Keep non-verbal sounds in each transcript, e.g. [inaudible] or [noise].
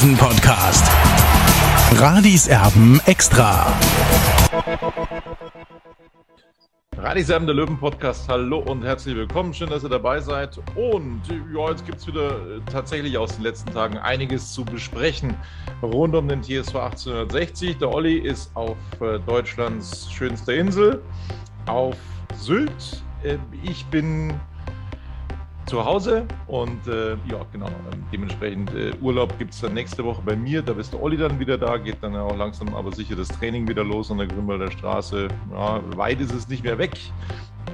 der Löwen-Podcast. Radis Erben extra. Radisam, der Löwen-Podcast. Hallo und herzlich willkommen. Schön, dass ihr dabei seid. Und ja, jetzt gibt es wieder äh, tatsächlich aus den letzten Tagen einiges zu besprechen rund um den TSV 1860. Der Olli ist auf äh, Deutschlands schönster Insel, auf Sylt. Äh, ich bin zu Hause und äh, ja, genau, ähm, dementsprechend äh, Urlaub gibt es dann nächste Woche bei mir. Da ist der Olli dann wieder da, geht dann auch langsam aber sicher das Training wieder los an der Grünwalder Straße. Ja, weit ist es nicht mehr weg.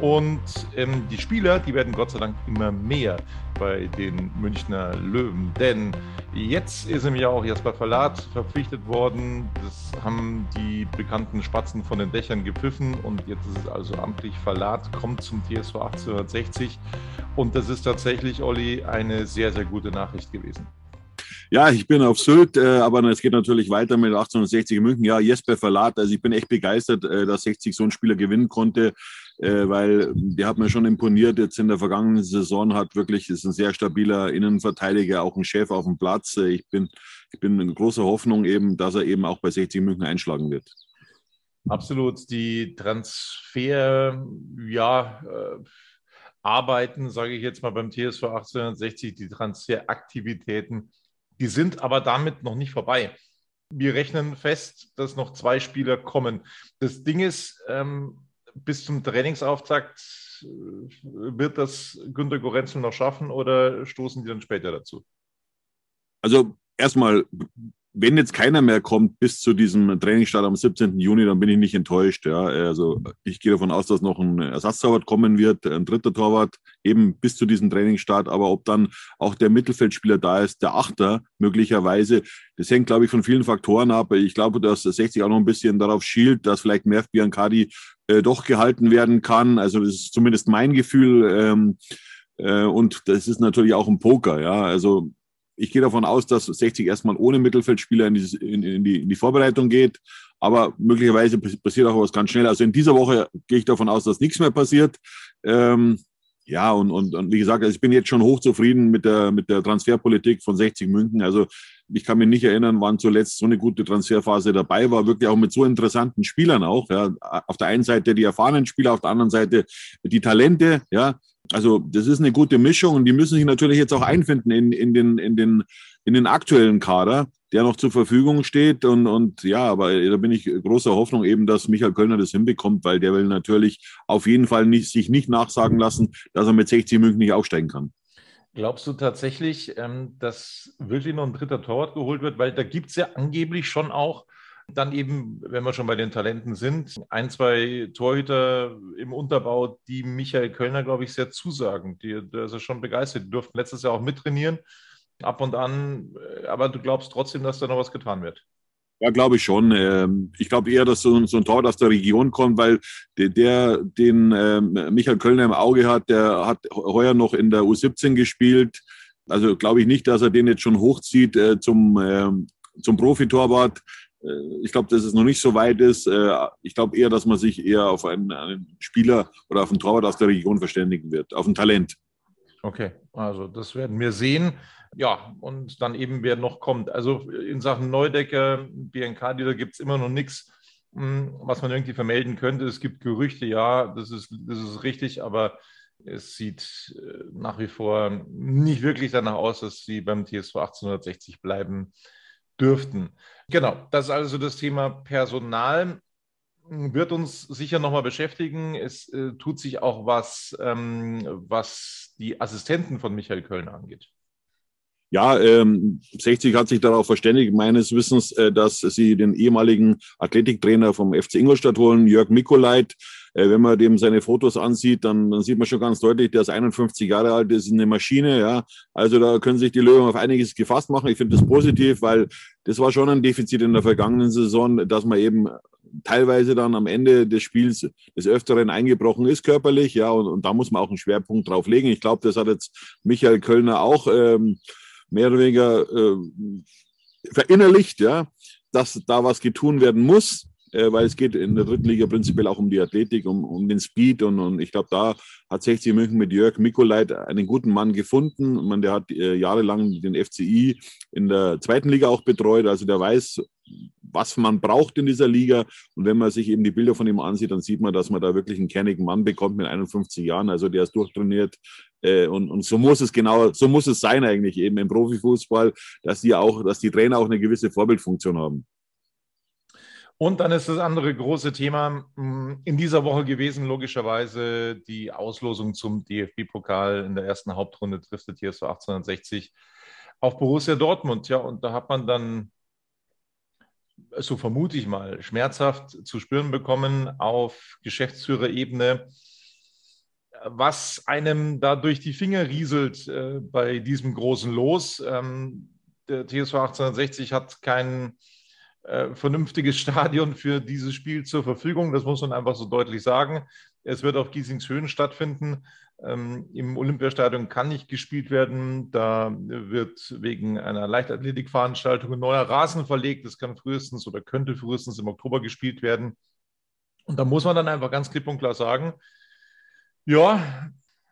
Und ähm, die Spieler, die werden Gott sei Dank immer mehr bei den Münchner Löwen. Denn jetzt ist im Jahr auch Jasper Verlat verpflichtet worden. Das haben die bekannten Spatzen von den Dächern gepfiffen. Und jetzt ist es also amtlich Verlat, kommt zum TSV 1860. Und das ist tatsächlich, Olli, eine sehr, sehr gute Nachricht gewesen. Ja, ich bin auf Sylt, äh, aber es geht natürlich weiter mit 1860 in München. Ja, Jesper Verlat, also ich bin echt begeistert, äh, dass 60 so ein Spieler gewinnen konnte, äh, weil der hat mir schon imponiert. Jetzt in der vergangenen Saison hat wirklich, ist ein sehr stabiler Innenverteidiger, auch ein Chef auf dem Platz. Äh, ich bin, ich bin in großer Hoffnung eben, dass er eben auch bei 60 München einschlagen wird. Absolut. Die Transfer, ja, äh, Arbeiten, sage ich jetzt mal beim TSV 1860, die Transferaktivitäten die sind aber damit noch nicht vorbei. Wir rechnen fest, dass noch zwei Spieler kommen. Das Ding ist, ähm, bis zum Trainingsauftakt äh, wird das Günter Gorenzel noch schaffen oder stoßen die dann später dazu? Also erstmal wenn jetzt keiner mehr kommt bis zu diesem Trainingsstart am 17. Juni, dann bin ich nicht enttäuscht. Ja. Also ich gehe davon aus, dass noch ein Ersatztorwart kommen wird, ein dritter Torwart, eben bis zu diesem Trainingsstart. Aber ob dann auch der Mittelfeldspieler da ist, der Achter möglicherweise, das hängt, glaube ich, von vielen Faktoren ab. Ich glaube, dass 60 auch noch ein bisschen darauf schielt, dass vielleicht Merv Biancardi äh, doch gehalten werden kann. Also das ist zumindest mein Gefühl. Ähm, äh, und das ist natürlich auch ein Poker, ja. Also ich gehe davon aus, dass 60 erstmal ohne Mittelfeldspieler in die, in, in, die, in die Vorbereitung geht. Aber möglicherweise passiert auch was ganz schnell. Also in dieser Woche gehe ich davon aus, dass nichts mehr passiert. Ähm, ja, und, und, und wie gesagt, also ich bin jetzt schon hochzufrieden mit der, mit der Transferpolitik von 60 München. Also ich kann mich nicht erinnern, wann zuletzt so eine gute Transferphase dabei war, wirklich auch mit so interessanten Spielern auch. Ja. Auf der einen Seite die erfahrenen Spieler, auf der anderen Seite die Talente, ja. Also das ist eine gute Mischung und die müssen sich natürlich jetzt auch einfinden in, in, den, in, den, in den aktuellen Kader, der noch zur Verfügung steht. Und, und ja, aber da bin ich großer Hoffnung eben, dass Michael Kölner das hinbekommt, weil der will natürlich auf jeden Fall nicht, sich nicht nachsagen lassen, dass er mit 60 München nicht aufsteigen kann. Glaubst du tatsächlich, ähm, dass wirklich noch ein dritter Torwart geholt wird? Weil da gibt es ja angeblich schon auch dann eben, wenn wir schon bei den Talenten sind, ein, zwei Torhüter im Unterbau, die Michael Kölner, glaube ich, sehr zusagen. Die, der ist ja schon begeistert. Die durften letztes Jahr auch mittrainieren, ab und an. Aber du glaubst trotzdem, dass da noch was getan wird? Ja, glaube ich schon. Ähm, ich glaube eher, dass so, ein Tor aus der Region kommt, weil der, den ähm, Michael Kölner im Auge hat, der hat heuer noch in der U17 gespielt. Also glaube ich nicht, dass er den jetzt schon hochzieht äh, zum, ähm, zum Profitorwart. Äh, ich glaube, dass es noch nicht so weit ist. Äh, ich glaube eher, dass man sich eher auf einen, einen, Spieler oder auf einen Torwart aus der Region verständigen wird, auf ein Talent. Okay, also das werden wir sehen. Ja, und dann eben, wer noch kommt. Also in Sachen Neudecker, BNK, da gibt es immer noch nichts, hm, was man irgendwie vermelden könnte. Es gibt Gerüchte, ja, das ist, das ist richtig, aber es sieht äh, nach wie vor nicht wirklich danach aus, dass sie beim TSV 1860 bleiben dürften. Genau, das ist also das Thema Personal. Wird uns sicher nochmal beschäftigen. Es äh, tut sich auch was, ähm, was die Assistenten von Michael Köln angeht. Ja, ähm, 60 hat sich darauf verständigt, meines Wissens, äh, dass sie den ehemaligen Athletiktrainer vom FC Ingolstadt holen, Jörg Mikolait. Äh, wenn man dem seine Fotos ansieht, dann, dann sieht man schon ganz deutlich, der ist 51 Jahre alt, ist eine Maschine. Ja, also da können sich die Löwen auf einiges gefasst machen. Ich finde das positiv, weil das war schon ein Defizit in der vergangenen Saison, dass man eben teilweise dann am Ende des Spiels des Öfteren eingebrochen ist körperlich, ja, und, und da muss man auch einen Schwerpunkt drauf legen. Ich glaube, das hat jetzt Michael Kölner auch ähm, mehr oder weniger äh, verinnerlicht, ja, dass da was getun werden muss äh, weil es geht in der dritten Liga prinzipiell auch um die Athletik, um, um den Speed und, und ich glaube, da hat 60 München mit Jörg Mikolait einen guten Mann gefunden. Man, der hat äh, jahrelang den FCI in der zweiten Liga auch betreut, also der weiß, was man braucht in dieser Liga. Und wenn man sich eben die Bilder von ihm ansieht, dann sieht man, dass man da wirklich einen kernigen Mann bekommt mit 51 Jahren. Also der ist durchtrainiert. Äh, und, und so muss es genau, so muss es sein eigentlich eben im Profifußball, dass die auch, dass die Trainer auch eine gewisse Vorbildfunktion haben. Und dann ist das andere große Thema hm, in dieser Woche gewesen, logischerweise die Auslosung zum DFB-Pokal. In der ersten Hauptrunde trifft der TSV 1860 auf Borussia Dortmund. Ja, und da hat man dann, so vermute ich mal, schmerzhaft zu spüren bekommen auf Geschäftsführerebene, was einem da durch die Finger rieselt äh, bei diesem großen Los. Ähm, der TSV 1860 hat keinen äh, vernünftiges [laughs] Stadion für dieses Spiel zur Verfügung. Das muss man einfach so deutlich sagen. Es wird auf Giesingshöhen stattfinden. Ähm, Im Olympiastadion kann nicht gespielt werden. Da wird wegen einer Leichtathletikveranstaltung ein neuer Rasen verlegt. Das kann frühestens oder könnte frühestens im Oktober gespielt werden. Und da muss man dann einfach ganz klipp und klar sagen, ja,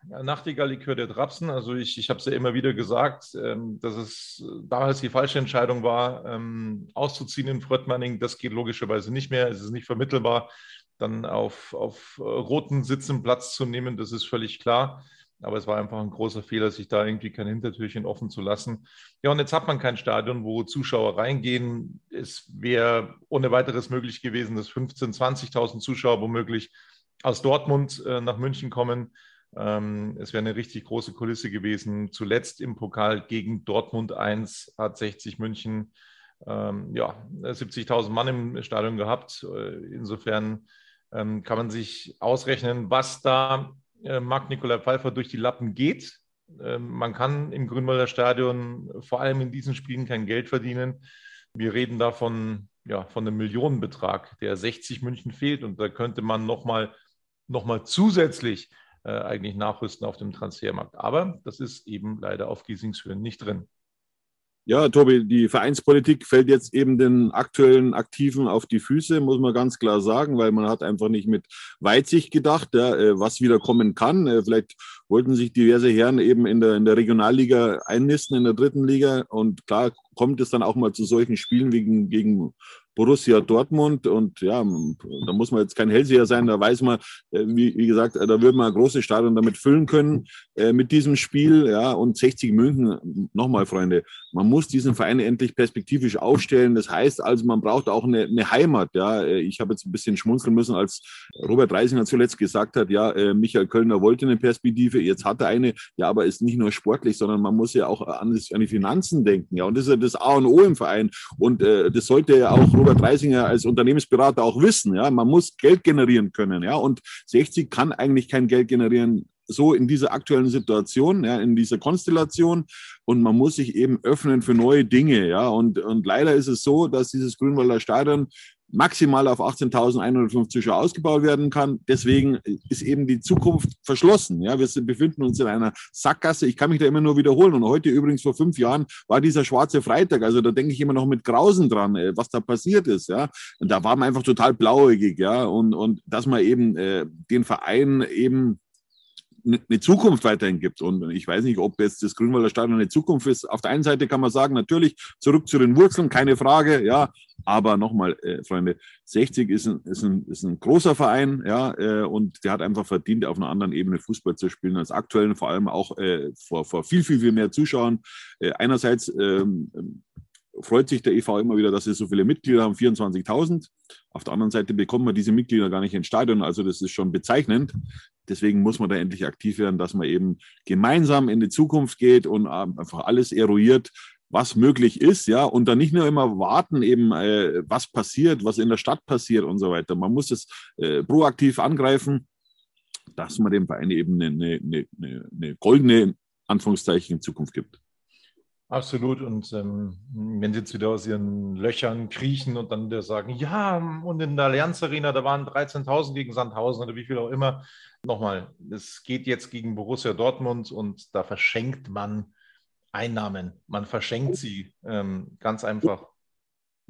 Nachtigall-Likör der Drapsen. Also ich, ich habe es ja immer wieder gesagt, ähm, dass es damals die falsche Entscheidung war, ähm, auszuziehen in Fröttmanning. Das geht logischerweise nicht mehr. Es ist nicht vermittelbar, dann auf, auf roten Sitzen Platz zu nehmen. Das ist völlig klar. Aber es war einfach ein großer Fehler, sich da irgendwie kein Hintertürchen offen zu lassen. Ja, und jetzt hat man kein Stadion, wo Zuschauer reingehen. Es wäre ohne weiteres möglich gewesen, dass 15.000, 20.000 Zuschauer womöglich aus Dortmund äh, nach München kommen. Ähm, es wäre eine richtig große Kulisse gewesen. Zuletzt im Pokal gegen Dortmund 1 hat 60 München ähm, ja, 70.000 Mann im Stadion gehabt. Äh, insofern ähm, kann man sich ausrechnen, was da äh, Marc-Nikolai Pfeiffer durch die Lappen geht. Ähm, man kann im Grünwalder Stadion vor allem in diesen Spielen kein Geld verdienen. Wir reden da von, ja, von einem Millionenbetrag, der 60 München fehlt. Und da könnte man nochmal noch mal zusätzlich äh, eigentlich nachrüsten auf dem Transfermarkt. Aber das ist eben leider auf Giesingshöhen nicht drin. Ja, Tobi, die Vereinspolitik fällt jetzt eben den aktuellen Aktiven auf die Füße, muss man ganz klar sagen, weil man hat einfach nicht mit Weitsicht gedacht, ja, äh, was wieder kommen kann. Äh, vielleicht wollten sich diverse Herren eben in der, in der Regionalliga einnisten, in der dritten Liga. Und klar kommt es dann auch mal zu solchen Spielen wie gegen, gegen Borussia Dortmund. Und ja, da muss man jetzt kein Hellseher sein, da weiß man, äh, wie, wie gesagt, da würde man ein großes Stadion damit füllen können äh, mit diesem Spiel. Ja, und 60 München, nochmal, Freunde, man muss diesen Verein endlich perspektivisch aufstellen. Das heißt also, man braucht auch eine, eine Heimat. Ja, äh, ich habe jetzt ein bisschen schmunzeln müssen, als Robert Reisinger zuletzt gesagt hat, ja, äh, Michael Kölner wollte eine Perspektive, jetzt hat er eine, ja, aber ist nicht nur sportlich, sondern man muss ja auch an, an die Finanzen denken. Ja, und das ist ja das A und O im Verein. Und äh, das sollte ja auch Robert Reisinger als Unternehmensberater auch wissen. Ja, man muss Geld generieren können. Ja, und 60 kann eigentlich kein Geld generieren, so in dieser aktuellen Situation, ja, in dieser Konstellation. Und man muss sich eben öffnen für neue Dinge. Ja, und, und leider ist es so, dass dieses Grünwalder Stadion maximal auf 18.105 Zuschauer ausgebaut werden kann. Deswegen ist eben die Zukunft verschlossen. Ja, wir befinden uns in einer Sackgasse. Ich kann mich da immer nur wiederholen. Und heute übrigens vor fünf Jahren war dieser schwarze Freitag. Also da denke ich immer noch mit Grausen dran, äh, was da passiert ist. Ja, und da war man einfach total blauäugig. Ja, und, und dass man eben äh, den Verein eben eine Zukunft weiterhin gibt. Und ich weiß nicht, ob jetzt das Grünwalder Stadion eine Zukunft ist. Auf der einen Seite kann man sagen, natürlich zurück zu den Wurzeln, keine Frage, ja. Aber nochmal, äh, Freunde, 60 ist ein, ist, ein, ist ein großer Verein, ja, äh, und der hat einfach verdient, auf einer anderen Ebene Fußball zu spielen als aktuell, vor allem auch äh, vor, vor viel, viel, viel mehr Zuschauern. Äh, einerseits ähm, freut sich der EV immer wieder, dass sie so viele Mitglieder haben, 24.000. Auf der anderen Seite bekommt man diese Mitglieder gar nicht ins Stadion. Also das ist schon bezeichnend. Deswegen muss man da endlich aktiv werden, dass man eben gemeinsam in die Zukunft geht und einfach alles eruiert, was möglich ist, ja, und dann nicht nur immer warten, eben, äh, was passiert, was in der Stadt passiert und so weiter. Man muss es äh, proaktiv angreifen, dass man dem Verein eben eine, eine, eine, eine goldene Anführungszeichen in Zukunft gibt. Absolut. Und ähm, wenn sie jetzt wieder aus ihren Löchern kriechen und dann wieder sagen, ja, und in der Allianz Arena, da waren 13.000 gegen Sandhausen oder wie viel auch immer. Nochmal, es geht jetzt gegen Borussia Dortmund und da verschenkt man Einnahmen. Man verschenkt sie ähm, ganz einfach.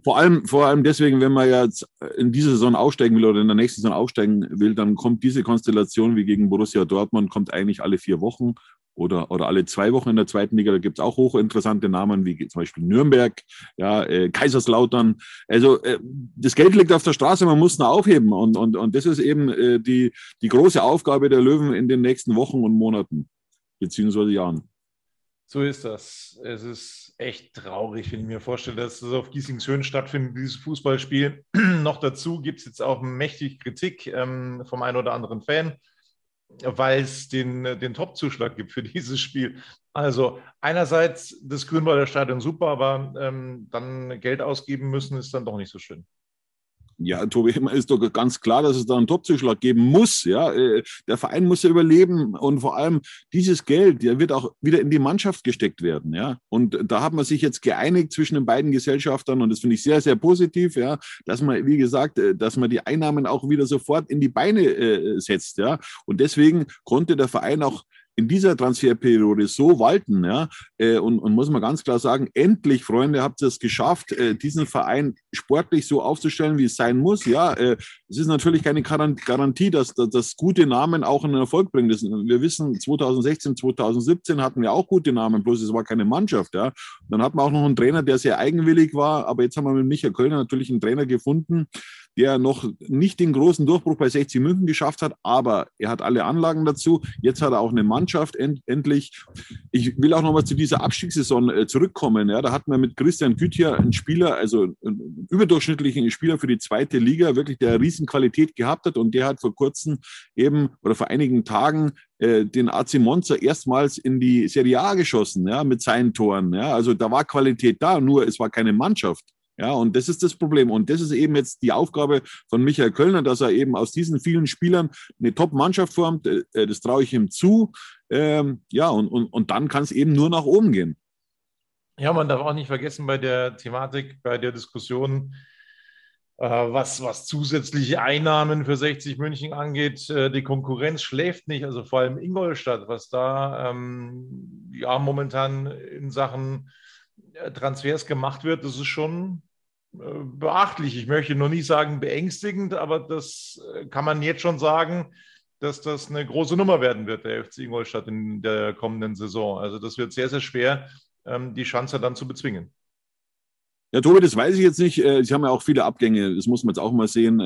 Vor allem, vor allem deswegen, wenn man jetzt in dieser Saison aussteigen will oder in der nächsten Saison aussteigen will, dann kommt diese Konstellation wie gegen Borussia Dortmund, kommt eigentlich alle vier Wochen oder, oder alle zwei Wochen in der zweiten Liga. Da gibt es auch hochinteressante Namen, wie zum Beispiel Nürnberg, ja, äh, Kaiserslautern. Also äh, das Geld liegt auf der Straße, man muss es aufheben. Und, und, und das ist eben äh, die, die große Aufgabe der Löwen in den nächsten Wochen und Monaten, beziehungsweise Jahren. So ist das. Es ist echt traurig, wenn ich mir vorstelle, dass das auf Giesingshöhen stattfindet, dieses Fußballspiel. [clears throat] Noch dazu gibt es jetzt auch mächtig Kritik ähm, vom einen oder anderen Fan, weil es den, den Top-Zuschlag gibt für [laughs] dieses Spiel. Also einerseits das Grünwalder Stadion super, aber ähm, dann Geld ausgeben müssen ist dann doch nicht so schön. Ja, Tobi, [laughs] ist doch ganz klar, dass es da einen Topzuschlag geben muss. Ja, äh, der Verein muss ja überleben und vor allem dieses Geld, der wird auch wieder in die Mannschaft gesteckt werden. Ja, und da hat man sich jetzt geeinigt zwischen den beiden Gesellschaftern und das finde ich sehr, sehr positiv. Ja, dass man, wie gesagt, äh, dass man die Einnahmen auch wieder sofort in die Beine äh, setzt. Ja, und deswegen konnte der Verein auch in dieser Transferperiode so walten. Ja? Äh, und, und muss man ganz klar sagen, endlich, Freunde, habt ihr es geschafft, äh, diesen Verein sportlich so aufzustellen, wie es sein muss. Ja, äh, es ist natürlich keine Garantie, dass, dass, dass gute Namen auch einen Erfolg bringen. Das, wir wissen, 2016, 2017 hatten wir auch gute Namen, bloß es war keine Mannschaft. Ja? Dann hatten wir auch noch einen Trainer, der sehr eigenwillig war, aber jetzt haben wir mit Michael Kölner natürlich einen Trainer gefunden, der noch nicht den großen Durchbruch bei 60 München geschafft hat, aber er hat alle Anlagen dazu. Jetzt hat er auch eine Mannschaft end, endlich. Ich will auch noch mal zu dieser Abstiegssaison äh, zurückkommen. Ja, da hatten wir mit Christian Güthier einen Spieler, also einen überdurchschnittlichen Spieler für die zweite Liga, wirklich der Riesenqualität gehabt hat und der hat vor kurzem eben oder vor einigen Tagen äh, den AC Monza erstmals in die Serie A geschossen, ja, mit seinen Toren. Ja, also da war Qualität da, nur es war keine Mannschaft. Ja, und das ist das Problem. Und das ist eben jetzt die Aufgabe von Michael Kölner, dass er eben aus diesen vielen Spielern eine Top-Mannschaft formt. Äh, äh, das traue ich ihm zu. Ähm, ja, und, und, und dann kann es eben nur nach oben gehen. Ja, man darf auch nicht vergessen bei der Thematik, bei der Diskussion, äh, was, was zusätzliche Einnahmen für 60 München angeht. Äh, die Konkurrenz schläft nicht, also vor allem Ingolstadt, was da ähm, ja momentan in Sachen Transfers gemacht wird, das ist schon äh, beachtlich. Ich möchte noch nicht sagen beängstigend, aber das äh, kann man jetzt schon sagen, dass das eine große Nummer werden wird, der FC Ingolstadt in der kommenden Saison. Also das wird sehr, sehr schwer, ähm, die Chance dann zu bezwingen. Ja, Tobi, das weiß ich jetzt nicht. Sie haben ja auch viele Abgänge, das muss man jetzt auch mal sehen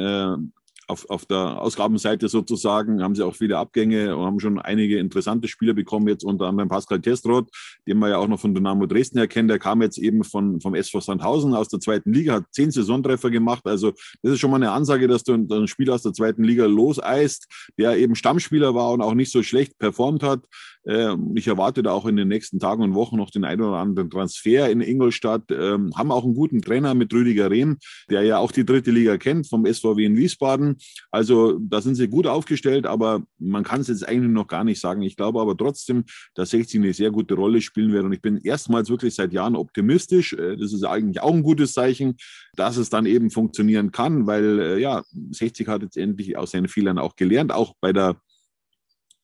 auf, auf der Ausgabenseite sozusagen haben sie auch viele Abgänge und haben schon einige interessante Spieler bekommen, jetzt unter anderem Pascal Testroth, den man ja auch noch von Dynamo Dresden erkennt. Der kam jetzt eben von, vom SV Sandhausen aus der zweiten Liga, hat zehn Saisontreffer gemacht. Also das ist schon mal eine Ansage, dass du einen Spieler aus der zweiten Liga loseist, der eben Stammspieler war und auch nicht so schlecht performt hat. Ähm, ich erwarte da auch in den nächsten Tagen und Wochen noch den einen oder anderen Transfer in Ingolstadt. Ähm, haben auch einen guten Trainer mit Rüdiger Rehm, der ja auch die dritte Liga kennt vom SVW in Wiesbaden. Also da sind sie gut aufgestellt, aber man kann es jetzt eigentlich noch gar nicht sagen. Ich glaube aber trotzdem, dass 60 eine sehr gute Rolle spielen wird. Und ich bin erstmals wirklich seit Jahren optimistisch. Äh, das ist eigentlich auch ein gutes Zeichen, dass es dann eben funktionieren kann, weil äh, ja, 60 hat jetzt endlich aus seinen Fehlern auch gelernt, auch bei der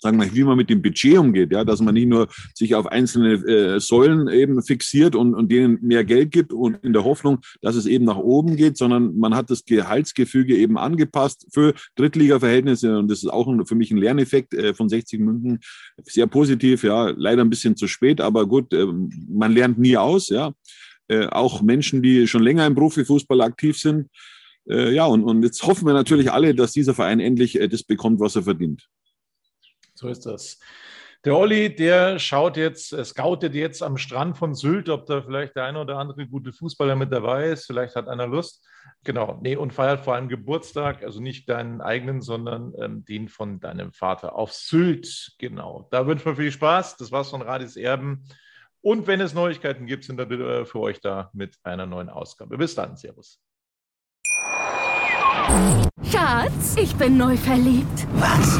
sagen wir, wie man mit dem Budget umgeht, ja, dass man nicht nur sich auf einzelne äh, Säulen eben fixiert und, und denen mehr Geld gibt und in der Hoffnung, dass es eben nach oben geht, sondern man hat das Gehaltsgefüge eben angepasst für Drittliga-Verhältnisse und das ist auch ein, für mich ein Lerneffekt äh, von 60 München. Sehr positiv, ja, leider ein bisschen zu spät, aber gut, äh, man lernt nie aus, ja. Äh, auch Menschen, die schon länger im Profifußball aktiv sind. Äh, ja, und, und jetzt hoffen wir natürlich alle, dass dieser Verein endlich äh, das bekommt, was er verdient. So ist das. Der Olli, der schaut jetzt, äh, scoutet jetzt am Strand von Sylt, ob da vielleicht der eine oder andere gute Fußballer mit dabei ist. Vielleicht hat einer Lust. Genau, nee, und feiert vor allem Geburtstag, also nicht deinen eigenen, sondern ähm, den von deinem Vater auf Sylt. Genau, da wünschen wir viel Spaß. Das war's von Radis Erben. Und wenn es Neuigkeiten gibt, sind wir für euch da mit einer neuen Ausgabe. Bis dann, Servus. Schatz, ich bin neu verliebt. Was?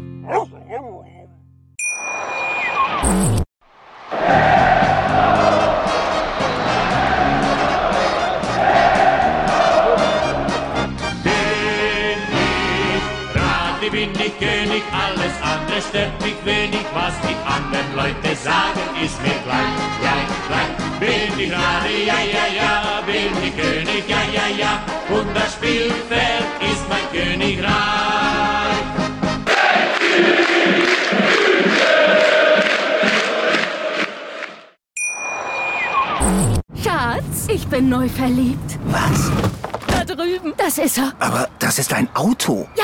Radi, ja, ja, ja, bin ich König, ja, ja, ja, und das Spielfeld ist mein Königreich. Schatz, ich bin neu verliebt. Was? Da drüben. Das ist er. Aber das ist ein Auto. Ja,